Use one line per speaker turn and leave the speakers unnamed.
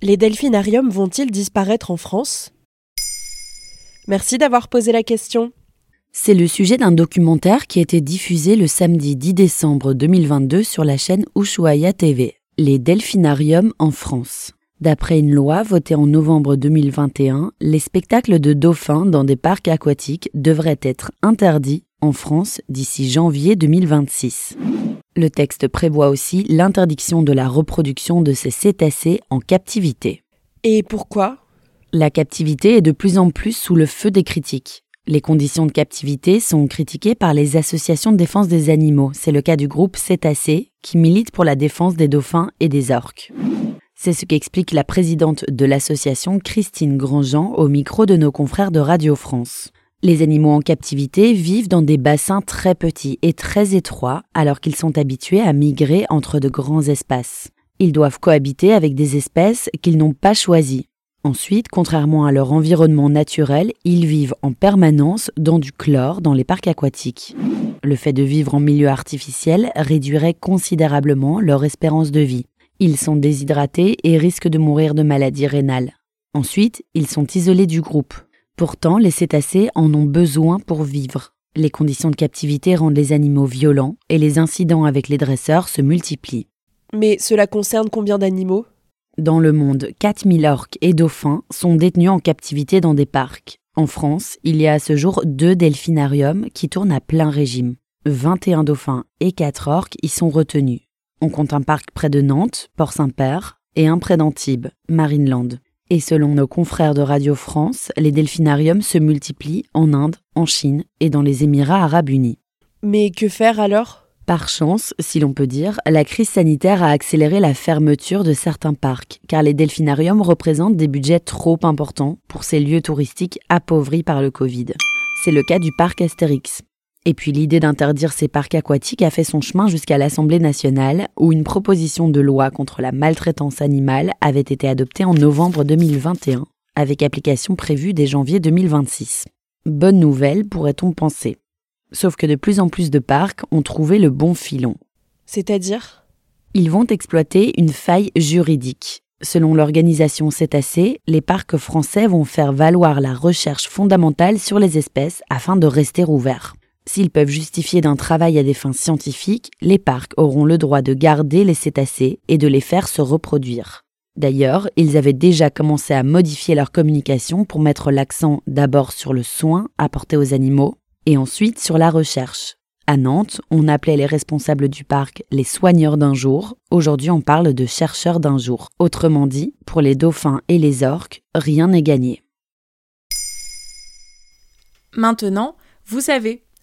Les delphinariums vont-ils disparaître en France? Merci d'avoir posé la question.
C'est le sujet d'un documentaire qui a été diffusé le samedi 10 décembre 2022 sur la chaîne Ushuaia TV, Les delphinariums en France. D'après une loi votée en novembre 2021, les spectacles de dauphins dans des parcs aquatiques devraient être interdits en France d'ici janvier 2026. Le texte prévoit aussi l'interdiction de la reproduction de ces cétacés en captivité.
Et pourquoi?
La captivité est de plus en plus sous le feu des critiques. Les conditions de captivité sont critiquées par les associations de défense des animaux. C'est le cas du groupe Cétacés, qui milite pour la défense des dauphins et des orques. C'est ce qu'explique la présidente de l'association Christine Grandjean au micro de nos confrères de Radio France. Les animaux en captivité vivent dans des bassins très petits et très étroits alors qu'ils sont habitués à migrer entre de grands espaces. Ils doivent cohabiter avec des espèces qu'ils n'ont pas choisies. Ensuite, contrairement à leur environnement naturel, ils vivent en permanence dans du chlore dans les parcs aquatiques. Le fait de vivre en milieu artificiel réduirait considérablement leur espérance de vie. Ils sont déshydratés et risquent de mourir de maladies rénales. Ensuite, ils sont isolés du groupe. Pourtant, les cétacés en ont besoin pour vivre. Les conditions de captivité rendent les animaux violents et les incidents avec les dresseurs se multiplient.
Mais cela concerne combien d'animaux?
Dans le monde, 4000 orques et dauphins sont détenus en captivité dans des parcs. En France, il y a à ce jour deux delphinariums qui tournent à plein régime. 21 dauphins et 4 orques y sont retenus. On compte un parc près de Nantes, Port-Saint-Père, et un près d'Antibes, Marineland. Et selon nos confrères de Radio France, les delphinariums se multiplient en Inde, en Chine et dans les Émirats arabes unis.
Mais que faire alors?
Par chance, si l'on peut dire, la crise sanitaire a accéléré la fermeture de certains parcs, car les delphinariums représentent des budgets trop importants pour ces lieux touristiques appauvris par le Covid. C'est le cas du parc Astérix. Et puis l'idée d'interdire ces parcs aquatiques a fait son chemin jusqu'à l'Assemblée nationale, où une proposition de loi contre la maltraitance animale avait été adoptée en novembre 2021, avec application prévue dès janvier 2026. Bonne nouvelle, pourrait-on penser. Sauf que de plus en plus de parcs ont trouvé le bon filon.
C'est-à-dire?
Ils vont exploiter une faille juridique. Selon l'organisation Cétacé, les parcs français vont faire valoir la recherche fondamentale sur les espèces afin de rester ouverts. S'ils peuvent justifier d'un travail à des fins scientifiques, les parcs auront le droit de garder les cétacés et de les faire se reproduire. D'ailleurs, ils avaient déjà commencé à modifier leur communication pour mettre l'accent d'abord sur le soin apporté aux animaux et ensuite sur la recherche. À Nantes, on appelait les responsables du parc les soigneurs d'un jour. Aujourd'hui, on parle de chercheurs d'un jour. Autrement dit, pour les dauphins et les orques, rien n'est gagné.
Maintenant, vous savez.